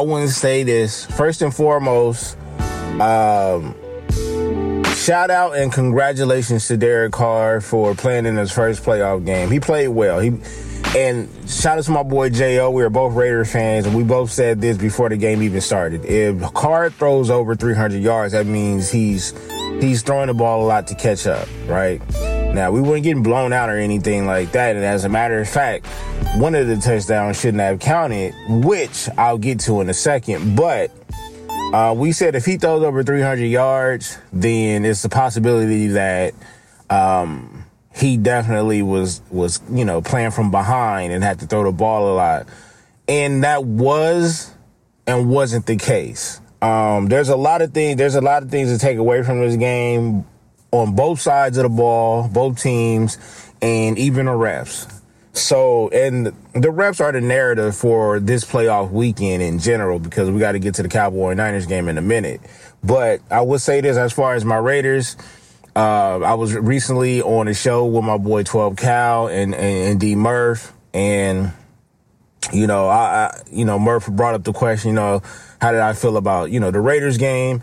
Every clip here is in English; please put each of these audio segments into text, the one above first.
I want to say this. First and foremost, um, shout out and congratulations to Derek Carr for playing in his first playoff game. He played well. He and shout out to my boy Jo. We are both Raiders fans, and we both said this before the game even started. If Carr throws over 300 yards, that means he's he's throwing the ball a lot to catch up, right? Now, we weren't getting blown out or anything like that. And as a matter of fact, one of the touchdowns shouldn't have counted, which I'll get to in a second. But uh, we said if he throws over 300 yards, then it's a possibility that um, he definitely was was you know playing from behind and had to throw the ball a lot, and that was and wasn't the case. Um, there's a lot of things. There's a lot of things to take away from this game on both sides of the ball, both teams, and even the refs. So, and the reps are the narrative for this playoff weekend in general because we got to get to the Cowboy Niners game in a minute. But I would say this as far as my Raiders, uh, I was recently on a show with my boy 12 Cal and, and, and D Murph, and you know, I, I, you know, Murph brought up the question, you know, how did I feel about, you know, the Raiders game?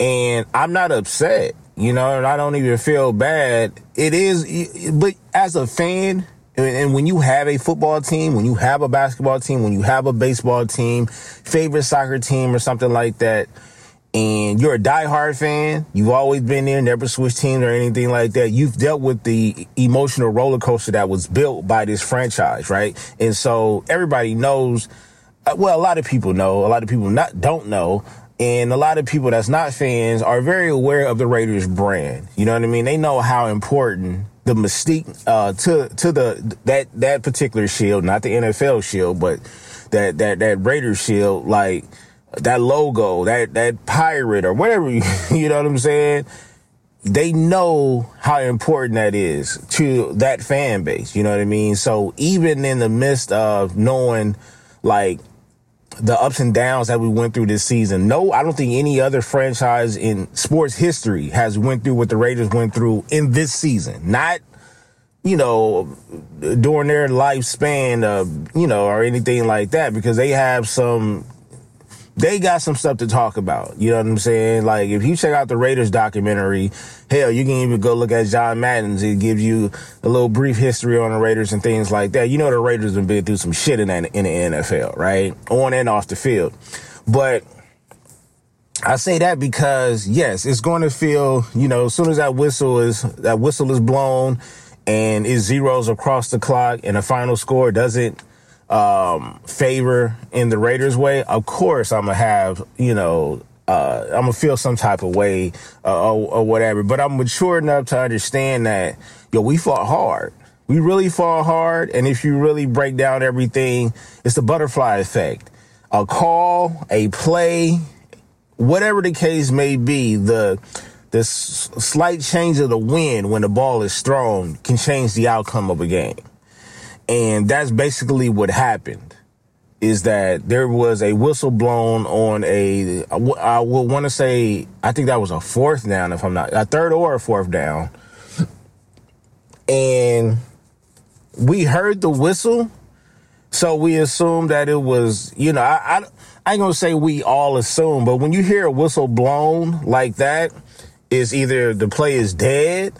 And I'm not upset, you know, and I don't even feel bad. It is, but as a fan, and when you have a football team, when you have a basketball team, when you have a baseball team, favorite soccer team or something like that, and you're a diehard fan, you've always been there, never switched teams or anything like that. You've dealt with the emotional roller coaster that was built by this franchise, right? And so everybody knows, uh, well, a lot of people know, a lot of people not don't know, and a lot of people that's not fans are very aware of the Raiders brand. You know what I mean? They know how important the mystique uh, to to the that that particular shield, not the NFL shield, but that that that Raiders shield, like that logo, that that pirate or whatever you, you know what I'm saying. They know how important that is to that fan base. You know what I mean. So even in the midst of knowing, like the ups and downs that we went through this season. No, I don't think any other franchise in sports history has went through what the Raiders went through in this season. Not, you know, during their lifespan of, you know, or anything like that, because they have some they got some stuff to talk about. You know what I'm saying? Like if you check out the Raiders documentary, hell, you can even go look at John Madden's. It gives you a little brief history on the Raiders and things like that. You know the Raiders have been through some shit in that in the NFL, right? On and off the field. But I say that because yes, it's going to feel, you know, as soon as that whistle is that whistle is blown and it zeros across the clock and the final score doesn't um, favor in the Raiders way, of course I'm gonna have, you know, uh, I'm gonna feel some type of way uh, or, or, whatever. But I'm mature enough to understand that, yo, we fought hard. We really fought hard. And if you really break down everything, it's the butterfly effect. A call, a play, whatever the case may be, the the slight change of the wind when the ball is thrown can change the outcome of a game. And that's basically what happened is that there was a whistle blown on a, I would want to say, I think that was a fourth down, if I'm not, a third or a fourth down. And we heard the whistle. So we assumed that it was, you know, I, I, I ain't gonna say we all assume, but when you hear a whistle blown like that, is either the play is dead,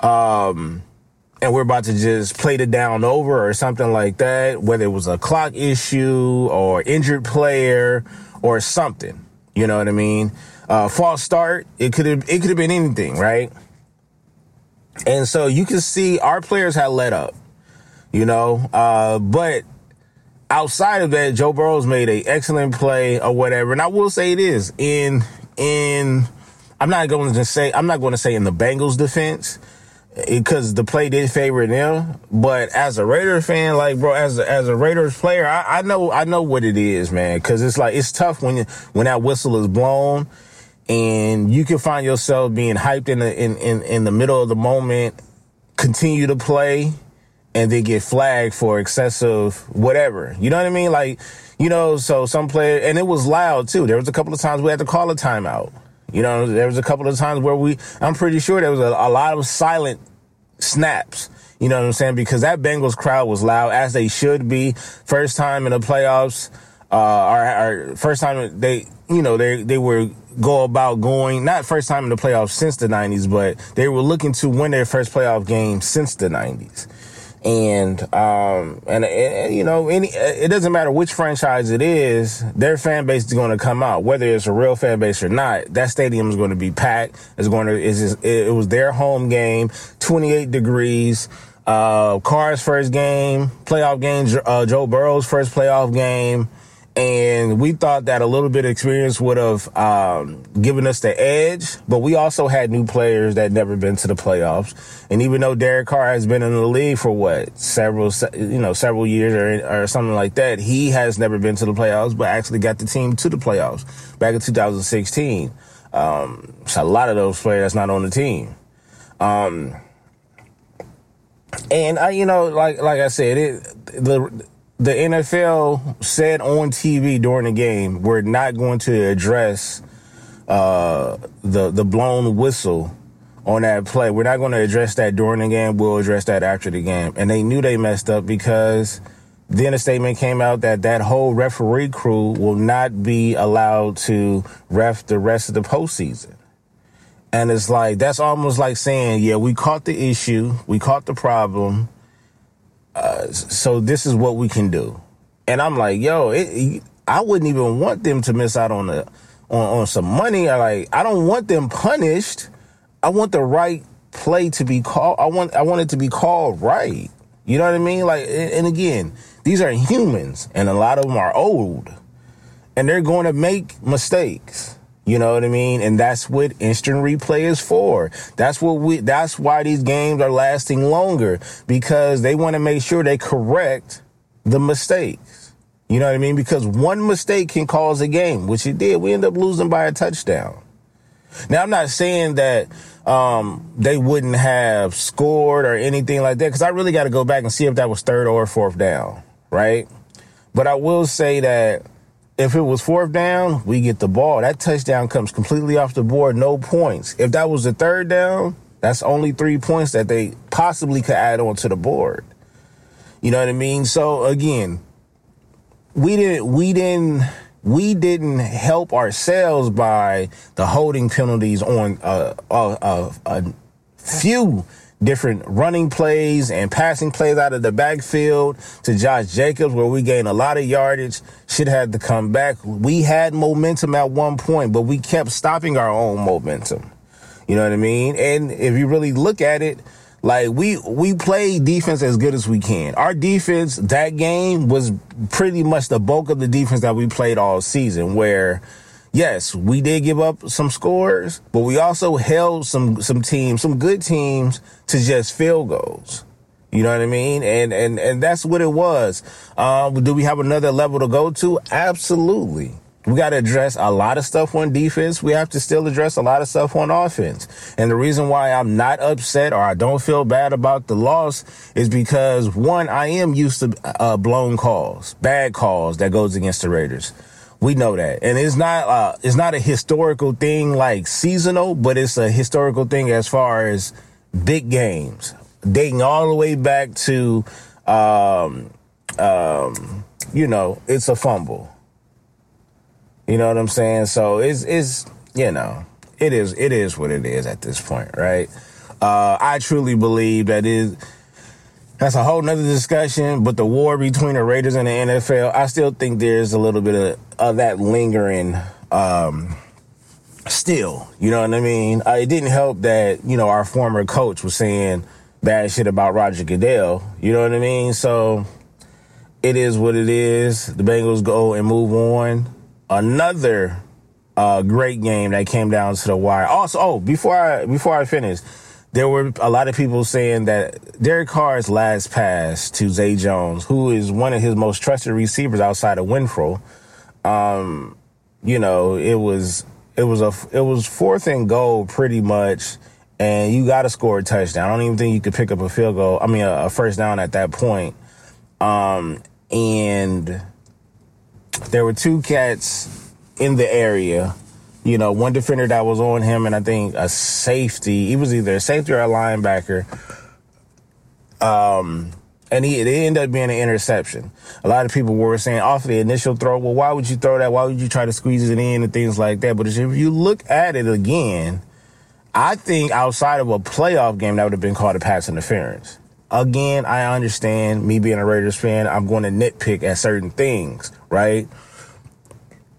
um, and we're about to just play it down over or something like that, whether it was a clock issue or injured player or something. You know what I mean? Uh, false start. It could have it could have been anything, right? And so you can see our players had let up, you know. Uh, but outside of that, Joe Burrow's made an excellent play or whatever. And I will say it is in in. I'm not going to say I'm not going to say in the Bengals defense because the play did favor them. But as a Raiders fan, like bro, as a, as a Raiders player, I, I know I know what it is, man. Because it's like it's tough when when that whistle is blown, and you can find yourself being hyped in the in in, in the middle of the moment, continue to play, and then get flagged for excessive whatever. You know what I mean? Like you know, so some player, and it was loud too. There was a couple of times we had to call a timeout. You know, there was a couple of times where we, I'm pretty sure there was a, a lot of silent snaps You know what I'm saying? Because that Bengals crowd was loud, as they should be. First time in the playoffs, uh, our, our first time they, you know, they they were go about going not first time in the playoffs since the 90s, but they were looking to win their first playoff game since the 90s. And um and, and you know any it doesn't matter which franchise it is, their fan base is going to come out whether it's a real fan base or not. That stadium is going to be packed. It's going to is it was their home game, 28 degrees. Uh, Carr's first game, playoff game, uh, Joe Burrow's first playoff game and we thought that a little bit of experience would have um, given us the edge. But we also had new players that never been to the playoffs, and even though Derek Carr has been in the league for what several, you know, several years or, or something like that, he has never been to the playoffs, but actually got the team to the playoffs back in 2016. Um, so a lot of those players that's not on the team. Um, and I, you know, like like I said, it the the NFL said on TV during the game, we're not going to address uh, the the blown whistle on that play. We're not going to address that during the game. We'll address that after the game. And they knew they messed up because then a statement came out that that whole referee crew will not be allowed to ref the rest of the postseason. And it's like that's almost like saying, yeah, we caught the issue, we caught the problem so this is what we can do. And I'm like, yo, it, I wouldn't even want them to miss out on the on, on some money. I like, I don't want them punished. I want the right play to be called. I want, I want it to be called right. You know what I mean? Like, and again, these are humans, and a lot of them are old, and they're going to make mistakes. You know what I mean? And that's what instant replay is for. That's what we, that's why these games are lasting longer because they want to make sure they correct the mistakes. You know what I mean? Because one mistake can cause a game, which it did. We end up losing by a touchdown. Now, I'm not saying that um, they wouldn't have scored or anything like that because I really got to go back and see if that was third or fourth down, right? But I will say that if it was fourth down, we get the ball. That touchdown comes completely off the board, no points. If that was the third down, that's only three points that they possibly could add on to the board. You know what I mean? So again, we didn't we didn't we didn't help ourselves by the holding penalties on a, a, a, a few different running plays and passing plays out of the backfield to Josh Jacobs, where we gained a lot of yardage. Should have to come back. We had momentum at one point, but we kept stopping our own momentum. You know what I mean? And if you really look at it, like we we play defense as good as we can. Our defense that game was pretty much the bulk of the defense that we played all season, where yes, we did give up some scores, but we also held some some teams, some good teams, to just field goals. You know what I mean? And and and that's what it was. Um, do we have another level to go to? Absolutely. We got to address a lot of stuff on defense. We have to still address a lot of stuff on offense. And the reason why I'm not upset or I don't feel bad about the loss is because one, I am used to uh, blown calls, bad calls that goes against the Raiders. We know that. And it's not uh it's not a historical thing like seasonal, but it's a historical thing as far as big games. Dating all the way back to um um you know, it's a fumble. You know what I'm saying? So it's it's you know, it is it is what it is at this point, right? Uh I truly believe that is that's a whole nother discussion. But the war between the Raiders and the NFL, I still think there's a little bit of, of that lingering. Um, still, you know what I mean? Uh, it didn't help that you know our former coach was saying bad shit about Roger Goodell. You know what I mean? So it is what it is. The Bengals go and move on. Another uh, great game that came down to the wire. Also, oh, before I before I finish there were a lot of people saying that Derek Carr's last pass to Zay Jones, who is one of his most trusted receivers outside of Renfrow, um, you know, it was it was a it was fourth and goal pretty much, and you got to score a touchdown. I don't even think you could pick up a field goal. I mean, a, a first down at that point. Um, and there were two cats in the area you know, one defender that was on him, and I think a safety. He was either a safety or a linebacker. Um, and he, it ended up being an interception. A lot of people were saying off the initial throw, well, why would you throw that? Why would you try to squeeze it in and things like that? But if you look at it again, I think outside of a playoff game, that would have been called a pass interference. Again, I understand me being a Raiders fan, I'm going to nitpick at certain things, right?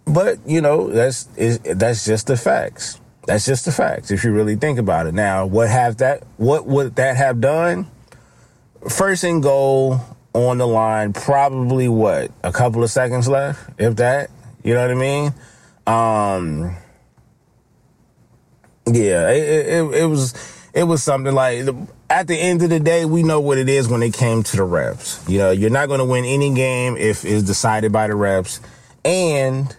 But you know, that's is, that's just the facts. That's just the facts. If you really think about it. Now, what have that? What would that have done? First and goal on the line, probably what a couple of seconds left, if that. You know what I mean? Um, yeah, it, it, it was it was something like at the end of the day, we know what it is when it came to the refs. You know, you're not going to win any game if it's decided by the refs, and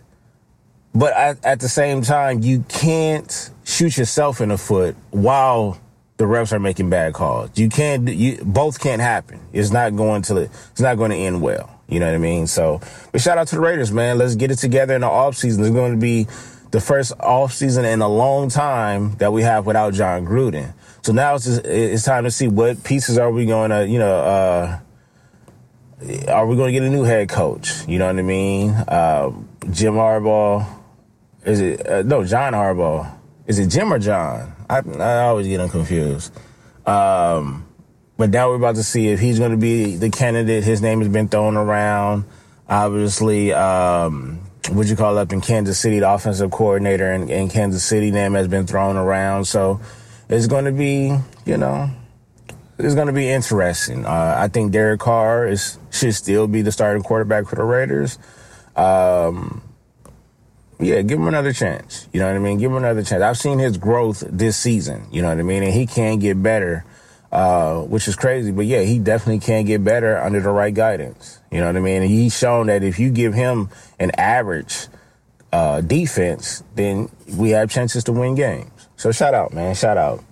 but at, at the same time, you can't shoot yourself in the foot while the refs are making bad calls. You can't. You both can't happen. It's not going to. It's not going to end well. You know what I mean? So, but shout out to the Raiders, man. Let's get it together in the off season. It's going to be the first off season in a long time that we have without Jon Gruden. So now it's just, it's time to see what pieces are we going to, you know, uh, are we going to get a new head coach? You know what I mean? Uh, Jim Harbaugh, is it uh, no John Harbaugh? Is it Jim or John? I, I always get them confused. Um, but now we're about to see if he's going to be the candidate. His name has been thrown around. Obviously, um, what you call up in Kansas City, the offensive coordinator in, in Kansas City name has been thrown around. So it's going to be, you know, it's going to be interesting. Uh, I think Derek Carr is should still be the starting quarterback for the Raiders. Um, yeah, give him another chance. You know what I mean? Give him another chance. I've seen his growth this season. You know what I mean? And he can get better, uh, which is crazy. But yeah, he definitely can get better under the right guidance. You know what I mean? And he's shown that if you give him an average uh, defense, then we have chances to win games. So shout out, man. Shout out.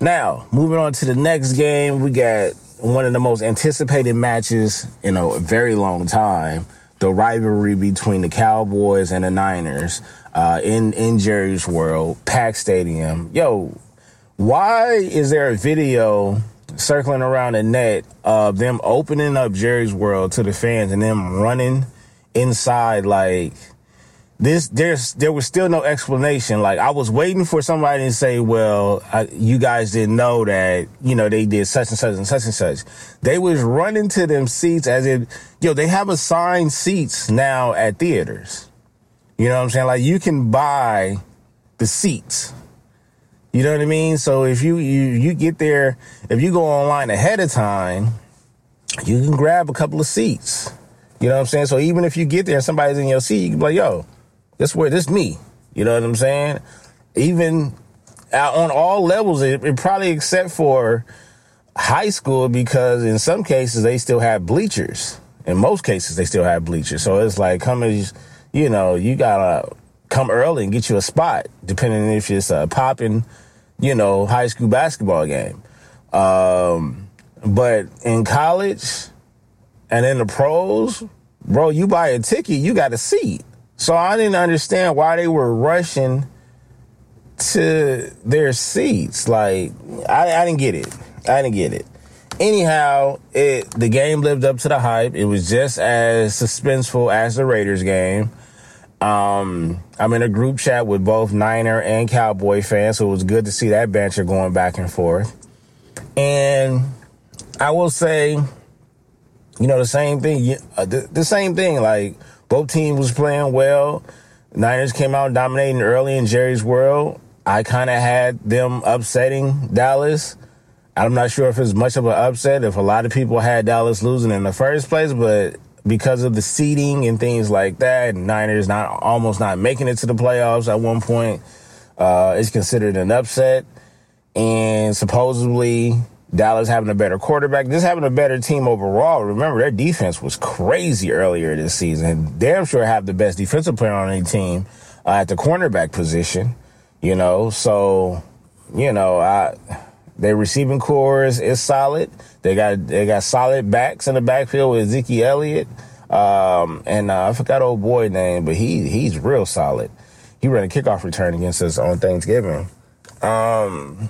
Now, moving on to the next game, we got one of the most anticipated matches in a very long time the rivalry between the Cowboys and the Niners uh, in in Jerry's World, Pack Stadium. Yo, why is there a video circling around the net of them opening up Jerry's World to the fans and them running inside like this there's there was still no explanation. Like i was waiting for somebody to say well I, you guys didn't know that you know they did such and such and such and such. They was running to them seats as if yo they have assigned seats now at theaters. You know what i'm saying? Like you can buy the seats. You know what i mean? So if you you you get there if you go online ahead of time you can grab a couple of seats. You know what i'm saying? So even if you get there and somebody's in your seat you can be like yo this where this me. You know what I'm saying? Even on all levels, it, it probably except for high school because in some cases they still have bleachers. In most cases, they still have bleachers. So it's like coming, you know, you gotta come early and get you a spot, depending if it's a popping, you know, high school basketball game. Um, but in college and in the pros, bro, you buy a ticket, you got a seat. So I didn't understand why they were rushing to their seats. Like I, I didn't get it. I didn't get it. Anyhow, it the game lived up to the hype. It was just as suspenseful as the Raiders game. Um, I'm in a group chat with both Niner and Cowboy fans, so it was good to see that banter going back and forth. And I will say, you know, the same thing. Uh, the, the same thing. Like both teams was playing well. Niners came out dominating early in Jerry's world. I kind of had them upsetting Dallas. I'm not sure if it's much of an upset, if a lot of people had Dallas losing in the first place, but because of the seeding and things like that, Niners not almost not making it to the playoffs at one point, uh, it's considered an upset. And supposedly Dallas having a better quarterback, just having a better team overall. Remember, their defense was crazy earlier this season. Damn sure have the best defensive player on any team uh, at the cornerback position. You know, so you know, I, their receiving core is, is solid. They got they got solid backs in the backfield with Zeke Elliott. Um, and uh, I forgot old boy name, but he he's real solid. He ran a kickoff return against us on Thanksgiving. Um,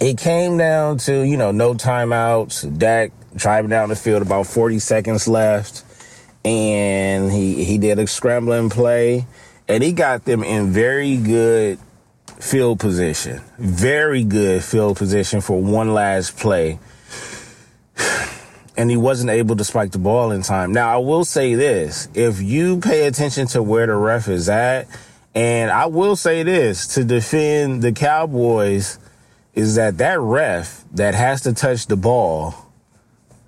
it came down to, you know, no timeouts. Dak driving down the field, about 40 seconds left. And he, he did a scrambling play. And he got them in very good field position. Very good field position for one last play. And he wasn't able to spike the ball in time. Now, I will say this if you pay attention to where the ref is at, and I will say this to defend the Cowboys is that that ref that has to touch the ball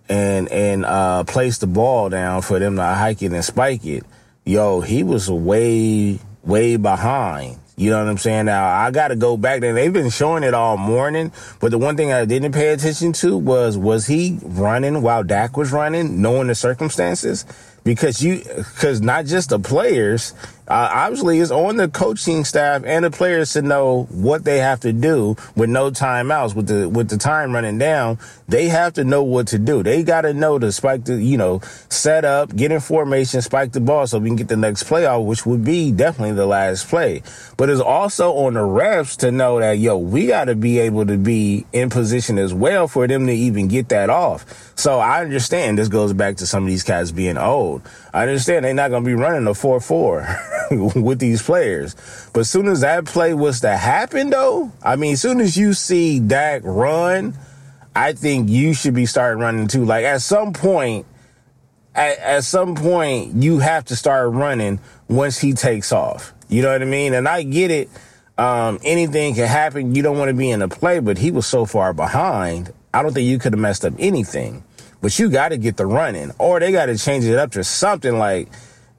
and and uh, place the ball down for them to hike it and spike it, yo, he was way way behind. You know what I'm saying? Now I got to go back there. They've been showing it all morning, but the one thing I didn't pay attention to was was he running while Dak was running, knowing the circumstances? Because you, because not just the players, uh, obviously it's on the coaching staff and the players to know what they have to do with no timeouts with the with the time running down. They have to know what to do. They got to know to spike the you know set up get in formation spike the ball so we can get the next play off which would be definitely the last play. But it's also on the refs to know that yo we got to be able to be in position as well for them to even get that off. So i understand this goes back to some of these cats being old i understand they're not going to be running a 4-4 with these players. But as soon as that play was to happen, though, I mean, as soon as you see Dak run, I think you should be starting running too. Like at some point, at, at some point, you have to start running once he takes off. You know what I mean? And I get it. Um, anything can happen. You don't want to be in the play, but he was so far behind. I don't think you could have messed up anything. But you got to get the running, or they got to change it up to something like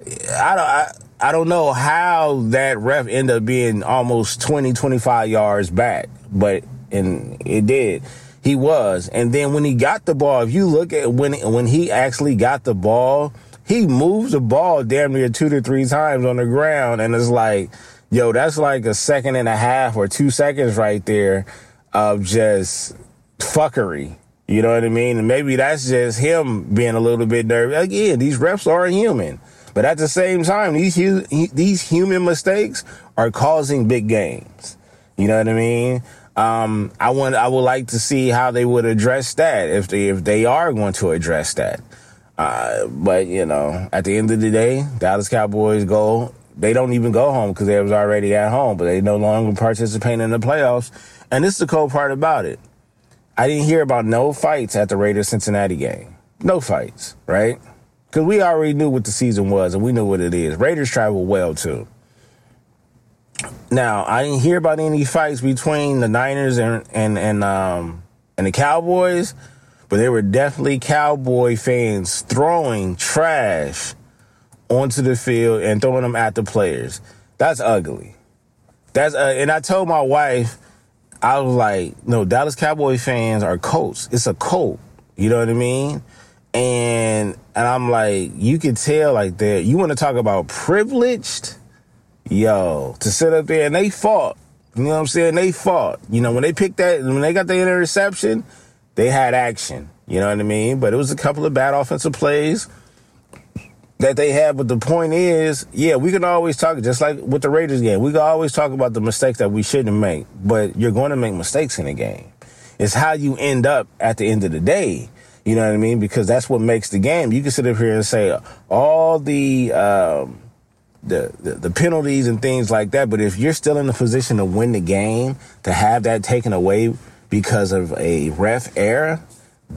I don't. I, I don't know how that ref ended up being almost 20, 25 yards back, but and it did. He was. And then when he got the ball, if you look at when when he actually got the ball, he moved the ball damn near two to three times on the ground. And it's like, yo, that's like a second and a half or two seconds right there of just fuckery. You know what I mean? And maybe that's just him being a little bit nervous. Again, these refs are human. But at the same time, these these human mistakes are causing big gains. You know what I mean? Um, I want I would like to see how they would address that if they if they are going to address that. Uh, but you know, at the end of the day, Dallas Cowboys go. They don't even go home because they was already at home, but they no longer participate in the playoffs. And this is the cool part about it. I didn't hear about no fights at the Raiders Cincinnati game. No fights, right? Because we already knew what the season was and we knew what it is. Raiders travel well too. Now, I didn't hear about any fights between the Niners and and and um and the Cowboys, but there were definitely Cowboy fans throwing trash onto the field and throwing them at the players. That's ugly. That's uh, and I told my wife, I was like, no, Dallas Cowboy fans are cults. It's a cult. You know what I mean? And and I'm like, you can tell like that. You want to talk about privileged? Yo, to sit up there and they fought. You know what I'm saying? They fought. You know, when they picked that, when they got the interception, they had action. You know what I mean? But it was a couple of bad offensive plays that they had. But the point is, yeah, we can always talk, just like with the Raiders game, we can always talk about the mistakes that we shouldn't make. But you're going to make mistakes in a game. It's how you end up at the end of the day. You know what I mean? Because that's what makes the game. You can sit up here and say all the, um, the, the, the penalties and things like that, but if you're still in the position to win the game, to have that taken away because of a ref error,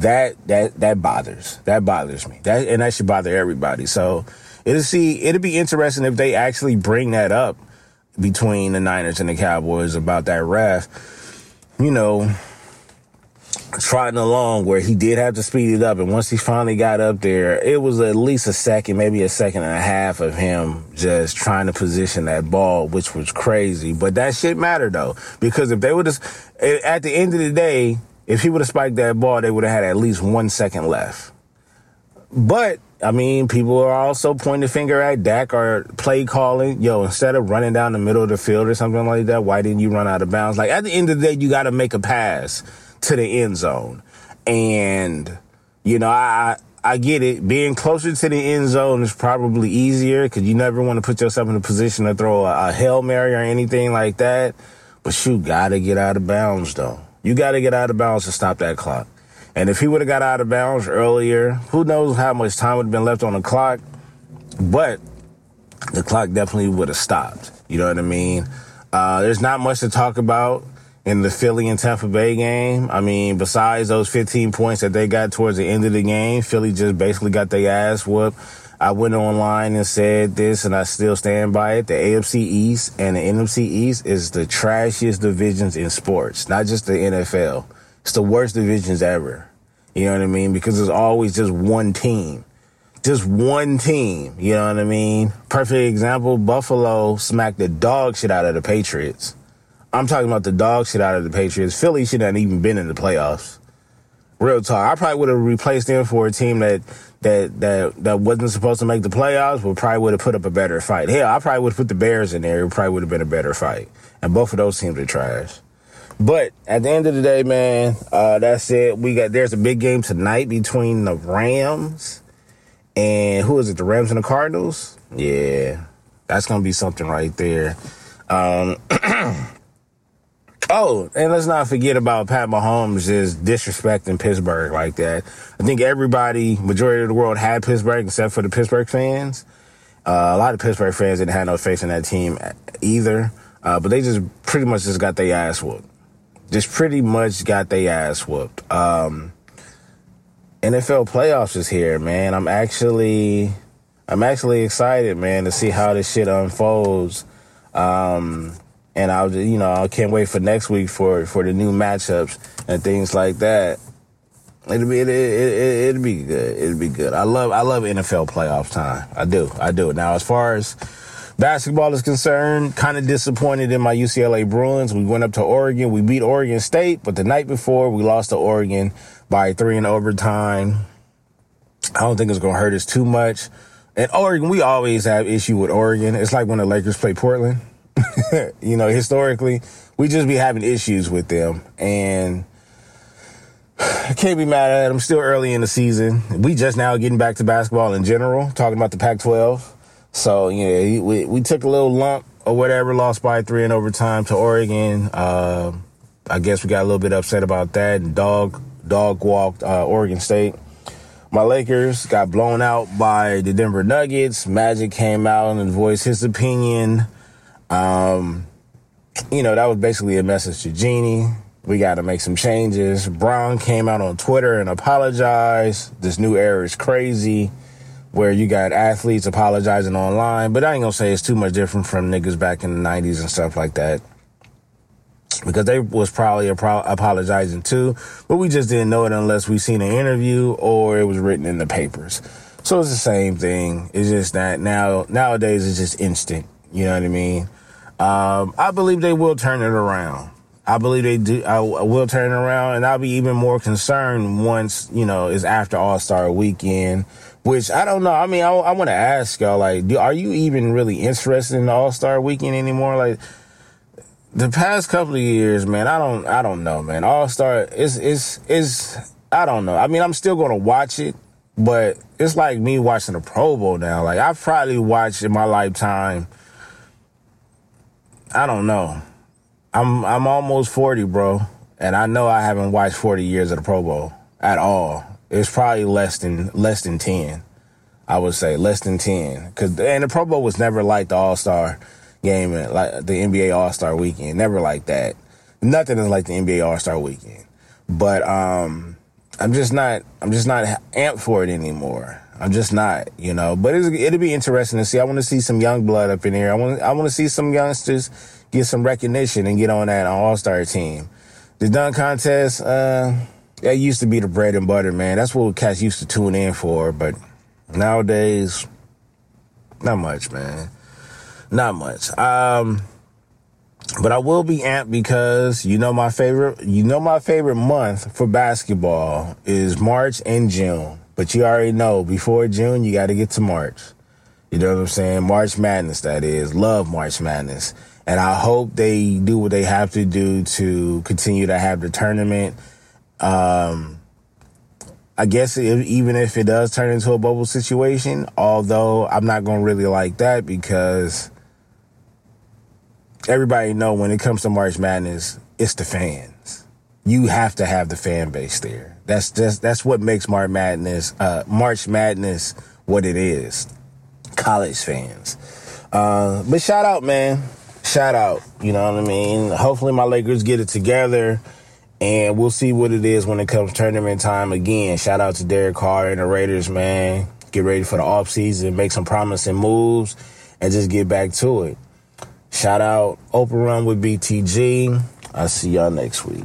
that that that bothers. That bothers me. That and that should bother everybody. So it'll see it'll be interesting if they actually bring that up between the Niners and the Cowboys about that ref. You know, trotting along where he did have to speed it up. And once he finally got up there, it was at least a second, maybe a second and a half of him just trying to position that ball, which was crazy. But that shit mattered though, because if they would just at the end of the day, if he would have spiked that ball, they would have had at least one second left. But I mean, people are also pointing the finger at Dak or play calling. Yo, instead of running down the middle of the field or something like that, why didn't you run out of bounds? Like at the end of the day, you got to make a pass to the end zone. And, you know, I, I get it. Being closer to the end zone is probably easier because you never want to put yourself in a position to throw a, a Hail Mary or anything like that. But you gotta get out of bounds though. You got to get out of bounds to stop that clock. And if he would have got out of bounds earlier, who knows how much time would have been left on the clock. But the clock definitely would have stopped. You know what I mean? Uh, there's not much to talk about in the Philly and Tampa Bay game. I mean, besides those 15 points that they got towards the end of the game, Philly just basically got their ass whooped. I went online and said this, and I still stand by it. The AFC East and the NFC East is the trashiest divisions in sports, not just the NFL. It's the worst divisions ever. You know what I mean? Because there's always just one team. Just one team. You know what I mean? Perfect example Buffalo smacked the dog shit out of the Patriots. I'm talking about the dog shit out of the Patriots. Philly should not even been in the playoffs. Real talk. I probably would have replaced him for a team that that that that wasn't supposed to make the playoffs, but probably would have put up a better fight. Hell, I probably would have put the Bears in there. It probably would have been a better fight. And both of those teams are trash. But at the end of the day, man, uh, that's it. We got there's a big game tonight between the Rams and who is it? The Rams and the Cardinals. Yeah, that's gonna be something right there. Um, Oh, and let's not forget about Pat Mahomes just disrespecting Pittsburgh like that. I think everybody, majority of the world, had Pittsburgh except for the Pittsburgh fans. Uh, a lot of Pittsburgh fans didn't have no faith in that team either, uh, but they just pretty much just got their ass whooped. Just pretty much got their ass whooped. Um, NFL playoffs is here, man. I'm actually, I'm actually excited, man, to see how this shit unfolds. Um, and I was, you know, I can't wait for next week for for the new matchups and things like that. It'll be it, it, it, will be good. It'll be good. I love I love NFL playoff time. I do. I do. Now, as far as basketball is concerned, kind of disappointed in my UCLA Bruins. We went up to Oregon. We beat Oregon State, but the night before we lost to Oregon by three in overtime. I don't think it's going to hurt us too much. And Oregon, we always have issue with Oregon. It's like when the Lakers play Portland. you know, historically, we just be having issues with them. And I can't be mad at them. Still early in the season. We just now getting back to basketball in general, talking about the Pac 12. So, yeah, we, we took a little lump or whatever, lost by three in overtime to Oregon. Uh, I guess we got a little bit upset about that and dog, dog walked uh, Oregon State. My Lakers got blown out by the Denver Nuggets. Magic came out and voiced his opinion um, you know, that was basically a message to Jeanie. We got to make some changes. Brown came out on Twitter and apologized. This new era is crazy where you got athletes apologizing online, but I ain't gonna say it's too much different from niggas back in the 90s and stuff like that. Because they was probably apologizing too, but we just didn't know it unless we seen an interview or it was written in the papers. So it's the same thing. It's just that now, nowadays it's just instant. You know what I mean? Um, I believe they will turn it around. I believe they do. I, I will turn it around, and I'll be even more concerned once you know it's after All Star Weekend. Which I don't know. I mean, I, I want to ask y'all, like, do, are you even really interested in All Star Weekend anymore? Like, the past couple of years, man, I don't, I don't know, man. All Star is, is, is, I don't know. I mean, I'm still gonna watch it, but it's like me watching the Pro Bowl now. Like, I've probably watched in my lifetime I don't know. I'm I'm almost 40, bro, and I know I haven't watched 40 years of the Pro Bowl at all. It's probably less than less than 10. I would say less than 10 cuz and the Pro Bowl was never like the All-Star game like the NBA All-Star weekend, never like that. Nothing is like the NBA All-Star weekend. But um I'm just not I'm just not amped for it anymore. I'm just not, you know. But it'll be interesting to see. I want to see some young blood up in here. I want I want to see some youngsters get some recognition and get on that All Star team. The dunk contest, uh, that used to be the bread and butter, man. That's what cats used to tune in for. But nowadays, not much, man. Not much. Um, but I will be amped because you know my favorite, you know my favorite month for basketball is March and June. But you already know before June, you got to get to March. You know what I'm saying? March Madness, that is. Love March Madness. And I hope they do what they have to do to continue to have the tournament. Um, I guess even if it does turn into a bubble situation, although I'm not going to really like that because everybody know when it comes to March Madness, it's the fans. you have to have the fan base there. That's just that's what makes March Madness, uh, March Madness, what it is. College fans. Uh, but shout out, man. Shout out. You know what I mean? Hopefully my Lakers get it together and we'll see what it is when it comes tournament time again. Shout out to Derek Carr and the Raiders, man. Get ready for the offseason, make some promising moves, and just get back to it. Shout out Open Run with BTG. I'll see y'all next week.